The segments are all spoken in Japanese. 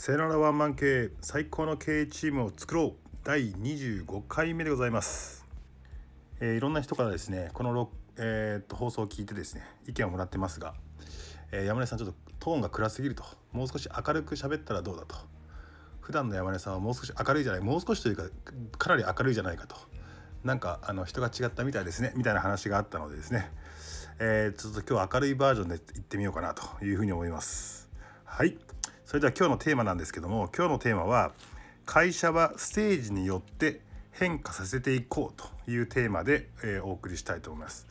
セララワンマン経最高の経営チームを作ろう。第25回目でございます、えーいろんな人からですねこの、えーっと放送を聞いてですね意見をもらってますが、えー山根さんちょっとトーンが暗すぎると。もう少し明るく喋ったらどうだと。普段の山根さんはもう少し明るいじゃないもう少しというかかなり明るいじゃないかと。なんかあの人が違ったみたいですねみたいな話があったのでですね、えーちょっと今日は明るいバージョンで行ってみようかなというふうに思います。はい。それでは今日のテーマなんですけども今日のテーマは会社はステージによって変化させていこうというテーマで、えーお送りしたいと思います。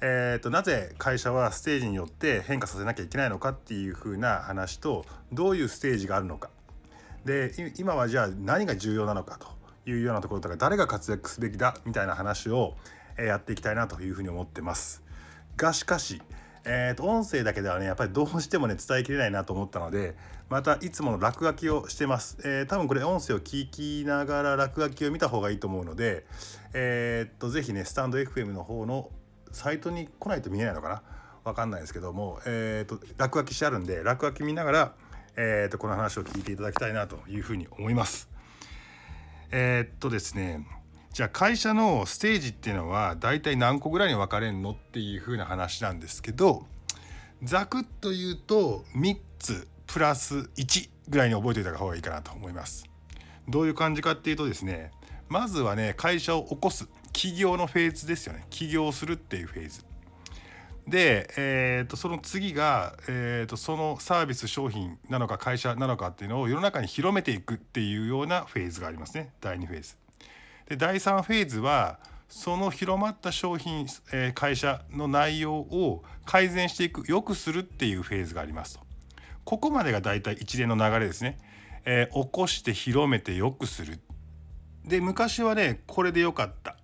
えー、となぜ会社はステージによって変化させなきゃいけないのかっていう風な話とどういうステージがあるのかで今はじゃあ何が重要なのかというようなところとか誰が活躍すべきだみたいな話を、えーやっていきたいなというふうに思ってます。がしかし、えー、と音声だけではねやっぱりどうしてもね伝えきれないなと思ったのでまたいつもの落書きをしてます、えー多分これ音声を聞きながら落書きを見た方がいいと思うのでえーっとぜひねスタンド FM の方のサイトに来ないと見えないのかな？わかんないですけども、えー、と落書きしてあるんで落書き見ながら、えー、とこの話を聞いていただきたいなというふうに思います。えっとですねじゃあ会社のステージっていうのは大体何個ぐらいに分かれるの？っていう風な話なんですけどざくっと言うと3つプラス1ぐらいに覚えておいた方がいいかなと思います。どういう感じかっていうとですねまずはね会社を起こす起業のフェーズですよね起業するっていうフェーズ。で、えー、とその次が、えー、とそのサービス商品なのか会社なのかっていうのを世の中に広めていくっていうようなフェーズがありますね第2フェーズ。で第3フェーズはその広まった商品、えー会社の内容を改善していく良くするっていうフェーズがありますと。ここまでが大体一連の流れですね。えー起こして広めて良くする。で昔はねこれで良かった。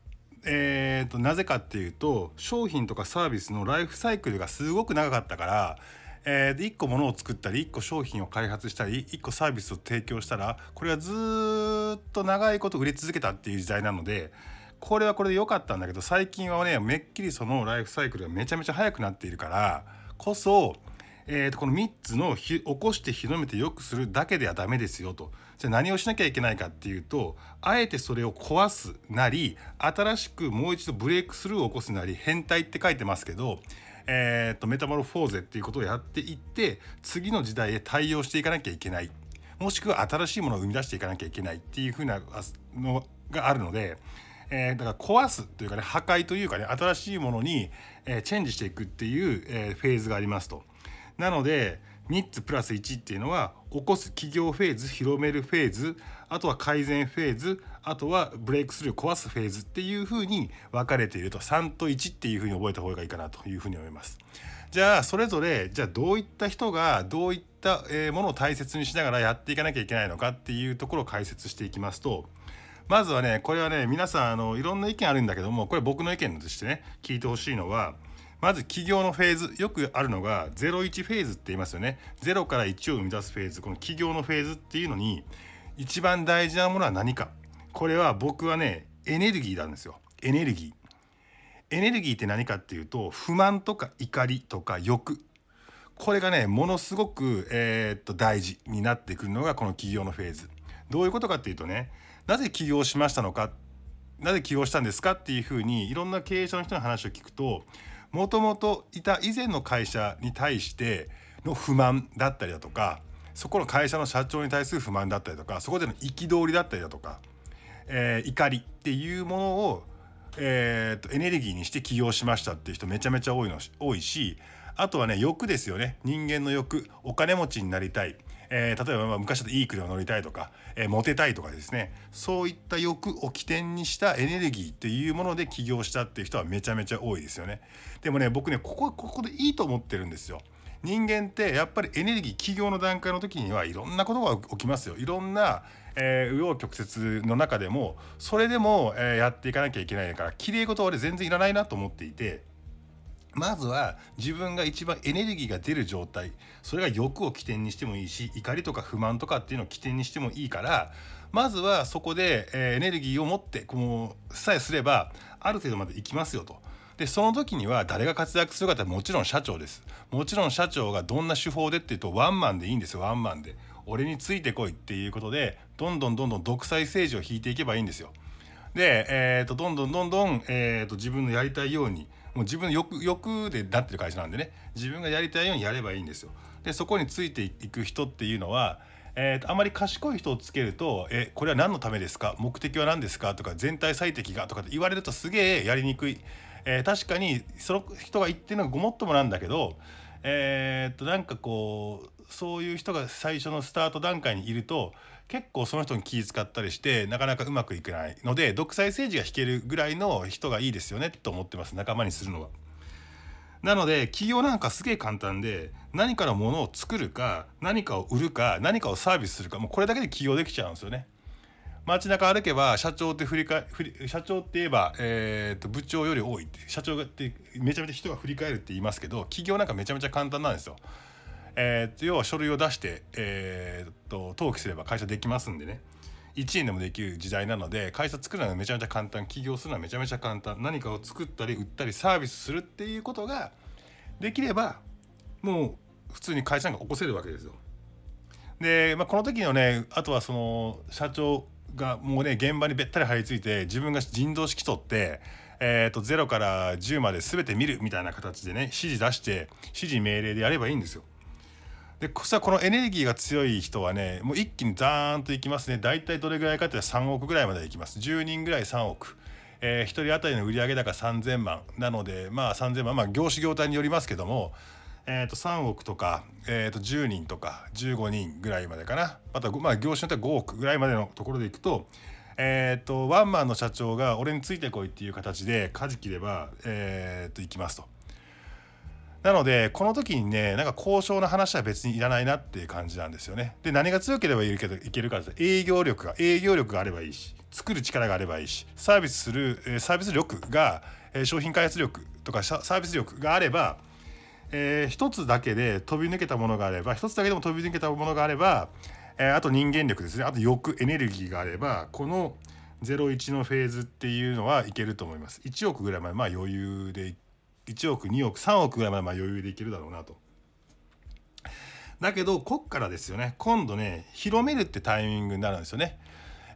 えー、となぜかっていうと商品とかサービスのライフサイクルがすごく長かったから、えーで1個物を作ったり1個商品を開発したり1個サービスを提供したらこれがずっと長いこと売れ続けたっていう時代なのでこれはこれで良かったんだけど最近はねめっきりそのライフサイクルがめちゃめちゃ速くなっているからこそえー、とこの3つのひ起こして広めて良くするだけではダメですよとじゃ何をしなきゃいけないかっていうとあえてそれを壊すなり新しくもう一度ブレイクスルーを起こすなり変態って書いてますけど、えー、とメタモルフォーゼっていうことをやっていって次の時代へ対応していかなきゃいけないもしくは新しいものを生み出していかなきゃいけないっていうふうなのがあるので。えーだから壊すというかね破壊というかね新しいものに、えーチェンジしていくっていう、えーフェーズがありますと。なので3つプラス1っていうのは起こす企業フェーズ広めるフェーズあとは改善フェーズあとはブレイクスルー壊すフェーズっていうふうに分かれていると3と1っていうふうに覚えた方がいいかなというふうに思います。じゃあそれぞれじゃあどういった人がどういったものを大切にしながらやっていかなきゃいけないのかっていうところを解説していきますとまずはねこれはね皆さんあのいろんな意見あるんだけどもこれ僕の意見としてね聞いてほしいのはまず企業のフェーズよくあるのが01フェーズって言いますよね。0から1を生み出すフェーズ。この企業のフェーズっていうのに一番大事なものは何か。これは僕はねエネルギーなんですよ。エネルギー。エネルギーって何かっていうと不満とか怒りとか欲。これがねものすごく、えーっと大事になってくるのがこの企業のフェーズ。どういうことかっていうとねなぜ起業しましたのかなぜ起業したんですかっていうふうにいろんな経営者の人の話を聞くともともといた以前の会社に対しての不満だったりだとかそこの会社の社長に対する不満だったりとかそこでの憤りだったりだとか、えー怒りっていうものを、えーとエネルギーにして起業しましたっていう人めちゃめちゃ多いの多いしあとはね欲ですよね。人間の欲お金持ちになりたい、えー例えばまあ昔だといい車乗りたいとか、えーモテたいとかですね。そういった欲を起点にしたエネルギーっていうもので起業したっていう人はめちゃめちゃ多いですよね。でもね僕ねここここでいいと思ってるんですよ。人間ってやっぱりエネルギー起業の段階の時にはいろんなことが起きますよ。いろんなえー、紆余曲折の中でもそれでも、えーやっていかなきゃいけないから綺麗事は俺全然いらないなと思っていてまずは自分が一番エネルギーが出る状態それが欲を起点にしてもいいし怒りとか不満とかっていうのを起点にしてもいいからまずはそこで、エネルギーを持ってこうさえすればある程度までいきますよと。でその時には誰が活躍するかってもちろん社長ですもちろん社長がどんな手法でっていうとワンマンでいいんですよワンマンで俺についてこいっていうことでどんどんどんどん独裁政治を引いていけばいいんですよ。で、えー、とどんどんどんどん、えー、と自分のやりたいようにもう自分の欲欲でなってる会社なんでね自分がやりたいようにやればいいんですよ。でそこについていく人っていうのは、えー、とあまり賢い人をつけると「えこれは何のためですか？目的は何ですか?」とか「全体最適が」とかって言われるとすげえやりにくい。えー、確かにその人が言ってるのがごもっともなんだけどえー、っとなんかこうそういう人が最初のスタート段階にいると結構その人に気遣ったりしてなかなかうまくいかないので独裁政治が引けるぐらいの人がいいですよねと思ってます仲間にするのは。なので企業なんかすげえ簡単で何かのものを作るか何かを売るか何かをサービスするかもうこれだけで起業できちゃうんですよね。街中歩けば社長って振り返社長って言えば、えー、と部長より多いって社長ってめちゃめちゃ人が振り返るって言いますけど企業なんかめちゃめちゃ簡単なんですよ。えー、要は書類を出して、えー、と登記すれば会社できますんでね1円でもできる時代なので会社作るのはめちゃめちゃ簡単起業するのはめちゃめちゃ簡単何かを作ったり売ったりサービスするっていうことができればもう普通に会社なんか起こせるわけですよ。で、まあ、この時のねあとはその社長がもうね現場にべったり張り付いて自分が人道指揮取って、えー、と0から10まで全て見るみたいな形でね指示出して指示命令でやればいいんですよ。でそしたらこのエネルギーが強い人はねもう一気にザーンといきますね。大体どれぐらいかって3億ぐらいまでいきます。10人ぐらい3億、えー、1人当たりの売上高3000万。なのでまあ3000万。まあ業種業態によりますけどもえー、と3億とか、えー、と10人とか15人ぐらいまでかな。あと、まあ、業種によっては5億ぐらいまでのところでいくと,、えー、とワンマンの社長が俺についてこいっていう形で舵切れば、えー、といきますと。なのでこの時にねなんか交渉の話は別にいらないなっていう感じなんですよね。で何が強ければいけいけるかです営業力が営業力があればいいし作る力があればいいしサービスするサービス力が商品開発力とかサービス力があればえー、一つだけで飛び抜けたものがあれば一つだけでも飛び抜けたものがあれば、えー、あと人間力ですねあと欲エネルギーがあればこの01のフェーズっていうのはいけると思います1億ぐらいまでまあ余裕で1億2億3億ぐらいまでまあ余裕でいけるだろうなと。だけどこっからですよね今度ね広めるってタイミングになるんですよね。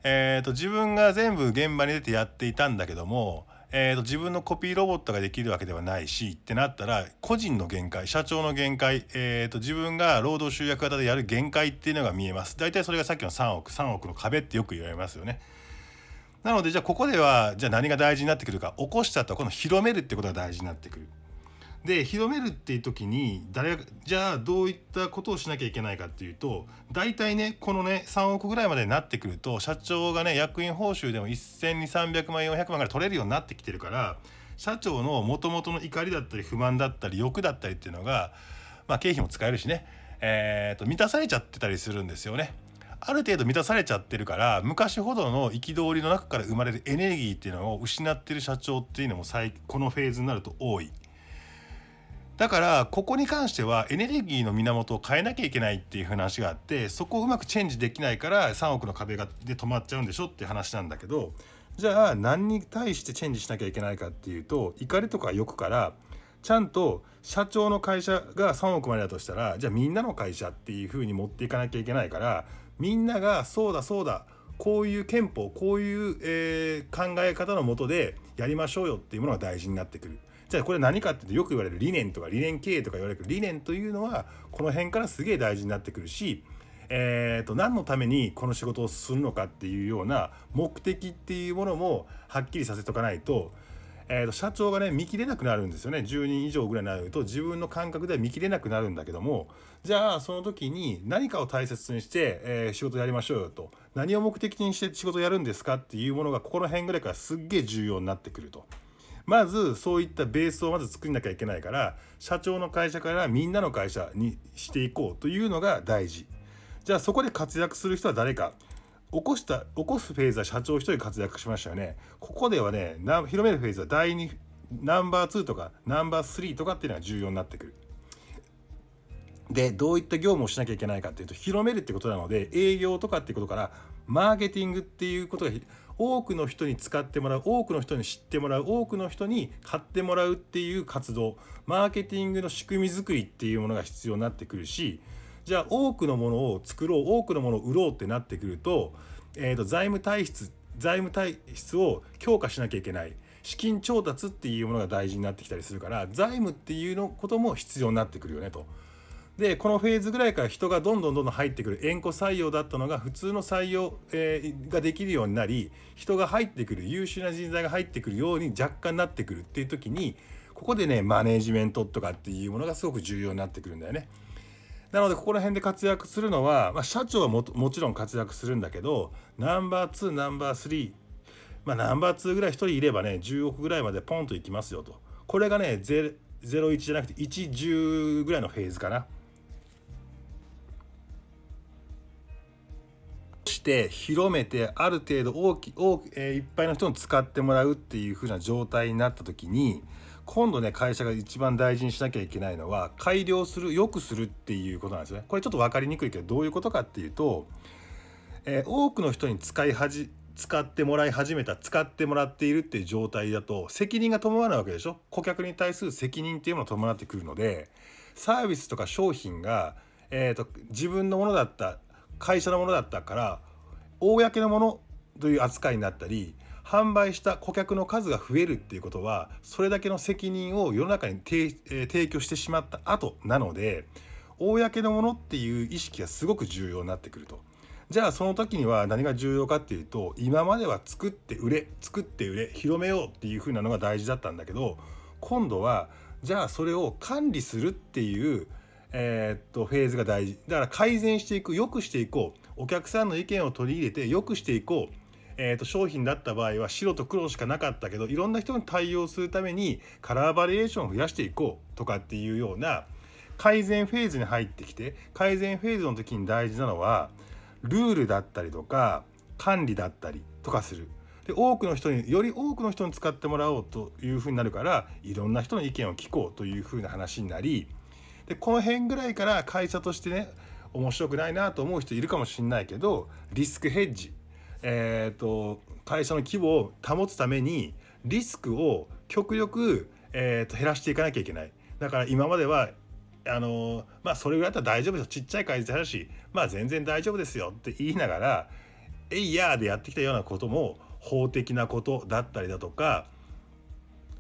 えーと自分が全部現場に出てやっていたんだけどもえーと、自分のコピーロボットができるわけではないしってなったら個人の限界社長の限界、えーと、自分が労働集約型でやる限界っていうのが見えます大体それがさっきの3億3億の壁ってよく言われますよねなのでじゃあここではじゃあ何が大事になってくるか。起こしたとこの広めるってことが大事になってくる。で広めるっていう時に誰がじゃあどういったことをしなきゃいけないかっていうと大体ねこのね3億ぐらいまでになってくると社長がね役員報酬でも1200300万400万ぐらい取れるようになってきてるから社長のもともとの怒りだったり不満だったり欲だったりっていうのが、まあ、経費も使えるしね、えー、と満たされちゃってたりするんですよね。ある程度満たされちゃってるから昔ほどの憤りの中から生まれるエネルギーっていうのを失ってる社長っていうのもこのフェーズになると多い。だからここに関してはエネルギーの源を変えなきゃいけないっていう話があってそこをうまくチェンジできないから3億の壁がで止まっちゃうんでしょって話なんだけどじゃあ何に対してチェンジしなきゃいけないかっていうと怒りとか欲からちゃんと社長の会社が3億までだとしたらじゃあみんなの会社っていう風に持っていかなきゃいけないからみんながそうだそうだこういう憲法こういう、えー、考え方のもとでやりましょうよっていうものが大事になってくる。じゃあこれ何かっていうとよく言われる理念とか理念経営とか言われる理念というのはこの辺からすげえ大事になってくるしえーと、何のためにこの仕事をするのかっていうような目的っていうものもはっきりさせとかないと,、えーと、社長がね見切れなくなるんですよね。10人以上ぐらいになると自分の感覚では見切れなくなるんだけどもじゃあその時に何かを大切にして、えー、仕事やりましょうよと。何を目的にして仕事やるんですか？っていうものがここの辺ぐらいからすっげえ重要になってくると。まずそういったベースをまず作んなきゃいけないから社長の会社からみんなの会社にしていこうというのが大事。じゃあそこで活躍する人は誰か。起こした起こすフェーズは社長1人活躍しましたよね。ここではね広めるフェーズは第2ナンバー2とかナンバー3とかっていうのが重要になってくる。でどういった業務をしなきゃいけないかっていうと広めるってことなので営業とかっていうことからマーケティングっていうことが多くの人に使ってもらう多くの人に知ってもらう多くの人に買ってもらうっていう活動。マーケティングの仕組み作りっていうものが必要になってくるしじゃあ多くのものを作ろう多くのものを売ろうってなってくると,、えーと、財務体質財務体質を強化しなきゃいけない資金調達っていうものが大事になってきたりするから財務っていうのことも必要になってくるよねと。でこのフェーズぐらいから人がどんどんどんどん入ってくる縁故採用だったのが普通の採用、えー、ができるようになり人が入ってくる優秀な人材が入ってくるように若干なってくるっていう時にここでねマネージメントとかっていうものがすごく重要になってくるんだよね。なのでここら辺で活躍するのは、まあ、社長はももちろん活躍するんだけどナンバー2ナンバー3まあナンバー2ぐらい1人いればね10億ぐらいまでポンといきますよとこれがね01じゃなくて110ぐらいのフェーズかな。して広めてある程度大き大、えー、いっぱいの人に使ってもらうっていう風な状態になった時に今度ね会社が一番大事にしなきゃいけないのは改良する良くするっていうことなんですね。これちょっと分かりにくいけどどういうことかっていうと、えー、多くの人に使いはじ使ってもらい始めた使ってもらっているっていう状態だと責任が伴わないわけでしょ顧客に対する責任っていうものを伴ってくるのでサービスとか商品が、えーと、自分のものだった会社のものだったから公のものという扱いになったり販売した顧客の数が増えるっていうことはそれだけの責任を世の中に提,、供してしまった後なので公のものっていう意識がすごく重要になってくると。じゃあその時には何が重要かっていうと今までは作って売れ作って売れ広めようっていう風なのが大事だったんだけど今度はじゃあそれを管理するっていうえー、っとフェーズが大事だから改善していく良くしていこうお客さんの意見を取り入れて良くしていこうえー、と商品だった場合は白と黒しかなかったけどいろんな人に対応するためにカラーバリエーションを増やしていこうとかっていうような改善フェーズに入ってきて改善フェーズの時に大事なのはルールだったりとか管理だったりとかする。で多くの人により多くの人に使ってもらおうというふうになるからいろんな人の意見を聞こうというふうな話になりでこの辺ぐらいから会社としてね面白くないなと思う人いるかもしれないけどリスクヘッジ、えーと、会社の規模を保つためにリスクを極力、えーと、減らしていかなきゃいけない。だから今まではあのまあそれぐらいだったら大丈夫ですよ。ちっちゃい会社だしまあ全然大丈夫ですよ。って言いながら「えいやー」でやってきたようなことも法的なことだったりだとか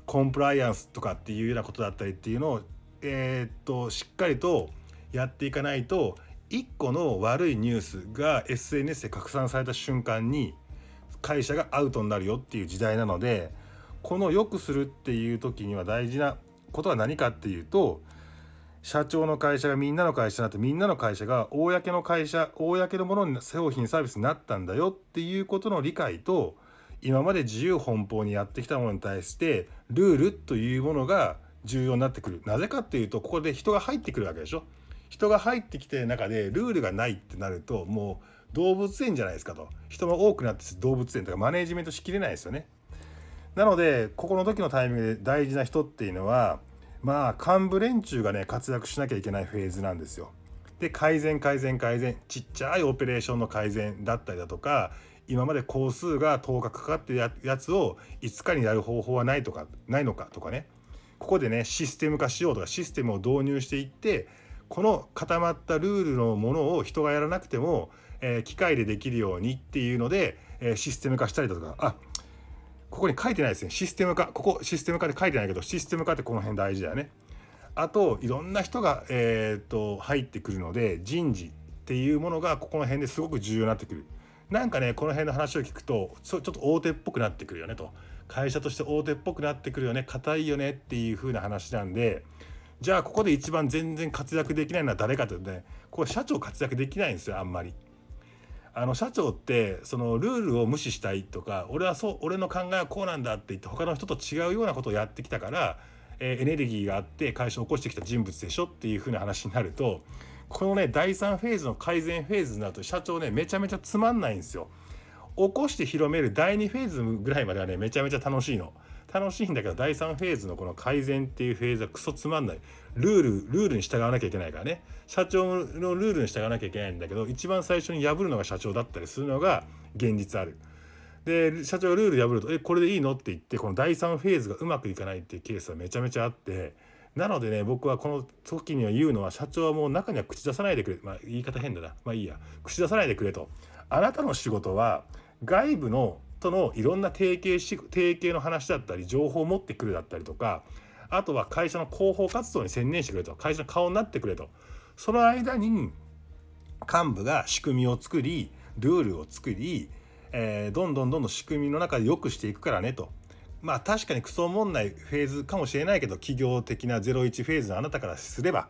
コンプライアンスとかっていうようなことだったりっていうのを、えー、っとしっかりとやっていかないと1個の悪いニュースが SNS で拡散された瞬間に会社がアウトになるよっていう時代なのでこの良くするっていう時には大事なことは何かっていうと社長の会社がみんなの会社になってみんなの会社が公の会社公のものに商品サービスになったんだよっていうことの理解と今まで自由奔放にやってきたものに対してルールというものが重要になってくる。なぜかっていうとここで人が入ってくるわけでしょ。人が入ってきてる中でルールがないってなるともう動物園じゃないですかと人も多くなって動物園とかマネージメントしきれないですよね。なのでここの時のタイミングで大事な人っていうのはまあ幹部連中がね活躍しなきゃいけないフェーズなんですよ。で改善改善改善ちっちゃいオペレーションの改善だったりだとか今まで工数が10日かかってるやつを5日にやる方法はないとかないのかとかねここでねシステム化しようとかシステムを導入していってこの固まったルールのものを人がやらなくても、えー、機械でできるようにっていうので、えー、システム化したりだとか。あここに書いてないですね。システム化。ここシステム化で書いてないけどシステム化ってこの辺大事だよね。あといろんな人が、えーと、入ってくるので人事っていうものがここの辺ですごく重要になってくる。なんかねこの辺の話を聞くとちょっと大手っぽくなってくるよねと。会社として大手っぽくなってくるよね。硬いよねっていう風な話なんでじゃあここで一番全然活躍できないのは誰かというとねこれ社長活躍できないんですよあんまり。あの社長ってそのルールを無視したいとか俺はそう俺の考えはこうなんだって言って他の人と違うようなことをやってきたから、えー、エネルギーがあって会社を起こしてきた人物でしょっていう風な話になるとこのね第3フェーズの改善フェーズになると社長ねめちゃめちゃつまんないんですよ。起こして広める第2フェーズぐらいまではねめちゃめちゃ楽しいの。楽しいんだけど第3フェーズのこの改善っていうフェーズはクソつまんない。ルールルールに従わなきゃいけないからね。社長のルールに従わなきゃいけないんだけど一番最初に破るのが社長だったりするのが現実ある。で社長がルール破ると「えこれでいいの?」って言ってこの第3フェーズがうまくいかないっていうケースはめちゃめちゃあって。なのでね僕はこの時には言うのは社長はもう中には口出さないでくれ。まあ言い方変だな。まあいいや。口出さないでくれと。あなたの仕事は外部のとのいろんな提携し提携の話だったり情報を持ってくるだったりとかあとは会社の広報活動に専念してくれと会社の顔になってくれと。その間に幹部が仕組みを作りルールを作り、えー、どんどんどんどん仕組みの中で良くしていくからねと。まあ確かにクソ問題フェーズかもしれないけど企業的な01フェーズのあなたからすれば。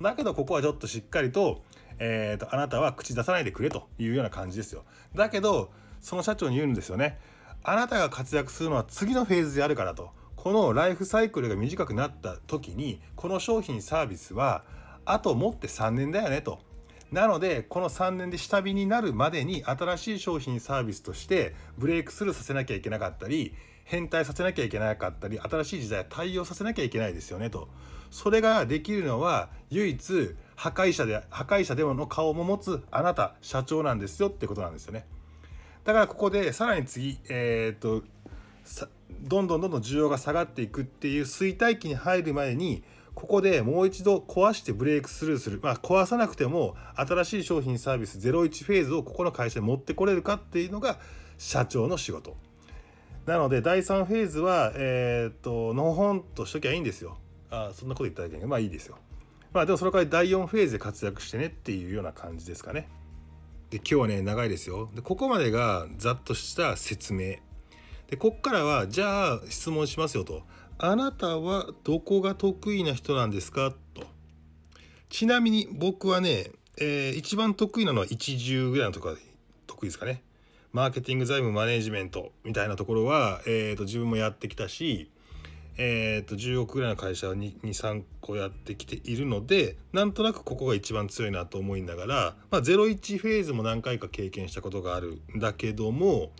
だけどここはちょっとしっかりと,、えーと、あなたは口出さないでくれというような感じですよ。だけどその社長に言うんですよね。あなたが活躍するのは次のフェーズであるからと。このライフサイクルが短くなった時にこの商品サービスはあともって3年だよねと。なのでこの3年で下火になるまでに新しい商品サービスとしてブレイクスルーさせなきゃいけなかったり変態させなきゃいけなかったり新しい時代対応させなきゃいけないですよねと。それができるのは唯一破壊者で破壊者でもの顔も持つあなた社長なんですよってことなんですよね。だからここでさらに次えー、っとどんどんどんどん需要が下がっていくっていう衰退期に入る前にここでもう一度壊してブレイクスルーする、まあ、壊さなくても新しい商品サービス01フェーズをここの会社に持ってこれるかっていうのが社長の仕事。なので第3フェーズはえー、っとのほんとしときゃいいんですよ。あそんなこと言ったらいけないまあいいですよ。まあでもそれから第4フェーズで活躍してねっていうような感じですかね。で今日はね長いですよ。でここまでがざっとした説明。でこっからはじゃあ質問しますよと。あなたはどこが得意な人なんですか？と。ちなみに僕はね、えー、一番得意なのは一重ぐらいのところが得意ですかね。マーケティング財務マネジメントみたいなところは、えーと、自分もやってきたし、えーと、10億ぐらいの会社を23個やってきているのでなんとなくここが一番強いなと思いながら、まあ、01フェーズも何回か経験したことがあるんだけども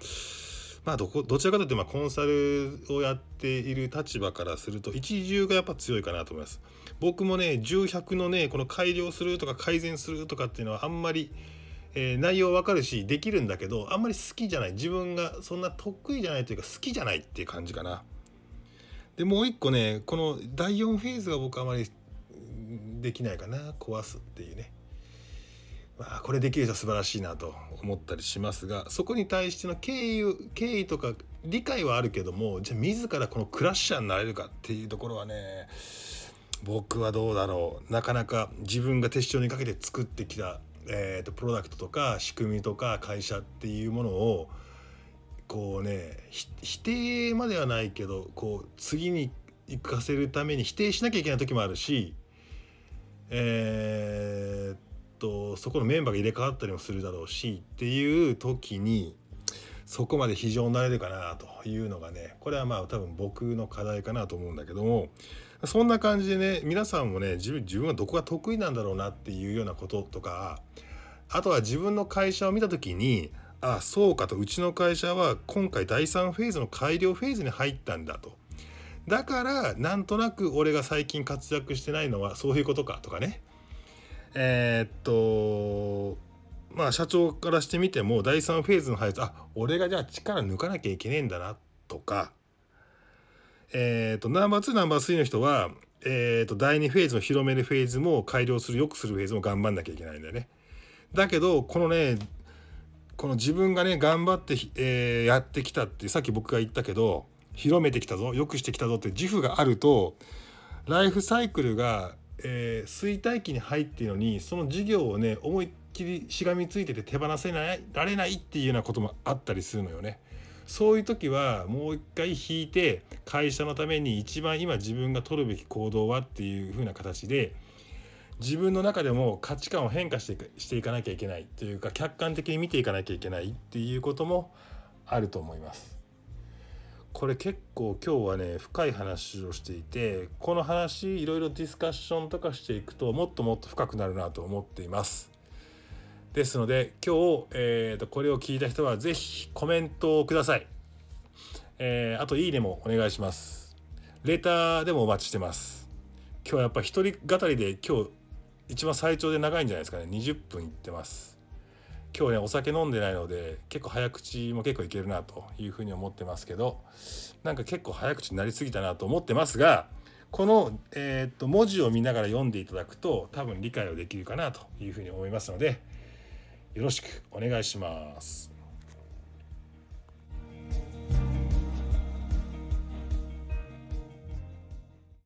まあどこどちらかというとまあコンサルをやっている立場からすると一重がやっぱ強いかなと思います。僕もね10、100のねこの改良するとか改善するとかっていうのはあんまりえー、内容わかるしできるんだけどあんまり好きじゃない自分がそんな得意じゃないというか好きじゃないっていう感じかな。でもう一個ねこの第4フェーズが僕あまりできないかな壊すっていうね。まあ、これできる人は素晴らしいなと思ったりしますがそこに対しての敬意敬意とか理解はあるけどもじゃあ自らこのクラッシャーになれるかっていうところはね僕はどうだろうなかなか自分が手帳にかけて作ってきたえーと、プロダクトとか仕組みとか会社っていうものをこうね否定まではないけどこう次に行かせるために否定しなきゃいけない時もあるしえー、っとそこのメンバーが入れ替わったりもするだろうしっていう時にそこまで非常になれるかなというのがねこれはまあ多分僕の課題かなと思うんだけどもそんな感じでね皆さんもね自分自分はどこが得意なんだろうなっていうようなこととかあとは自分の会社を見た時にあそうかと。うちの会社は今回第3フェーズの改良フェーズに入ったんだと。だからなんとなく俺が最近活躍してないのはそういうことかとかね。えー、っとまあ社長からしてみても第3フェーズの配置あ俺がじゃあ力抜かなきゃいけねえんだなとか。えっ、とナンバー2ナンバー3の人は、えー、と第2フェーズの広めるフェーズも改良する良くするフェーズも頑張んなきゃいけないんだよね。だけどこのねこの自分がね頑張って、えー、やってきたってさっき僕が言ったけど広めてきたぞ良くしてきたぞって自負があるとライフサイクルが、えー、衰退期に入っているのにその事業をね思いっきりしがみついてて手放せないられないっていうようなこともあったりするのよね。そういう時はもう一回引いて会社のために一番今自分が取るべき行動はっていう風な形で自分の中でも価値観を変化してしていかなきゃいけないというか客観的に見ていかなきゃいけないっていうこともあると思います。これ結構今日はね深い話をしていてこの話いろいろディスカッションとかしていくともっともっと深くなるなと思っています。ですので今日、えーと、これを聞いた人は是非コメントをください。えー、あといいねもお願いします。レターでもお待ちしてます。今日はやっぱ一人語りで今日一番最長で長いんじゃないですかね。20分いってます。今日ねお酒飲んでないので結構早口も結構いけるなというふうに思ってますけどなんか結構早口になりすぎたなと思ってますがこの、えー、っと文字を見ながら読んでいただくと多分理解をできるかなというふうに思いますのでよろしくお願いします。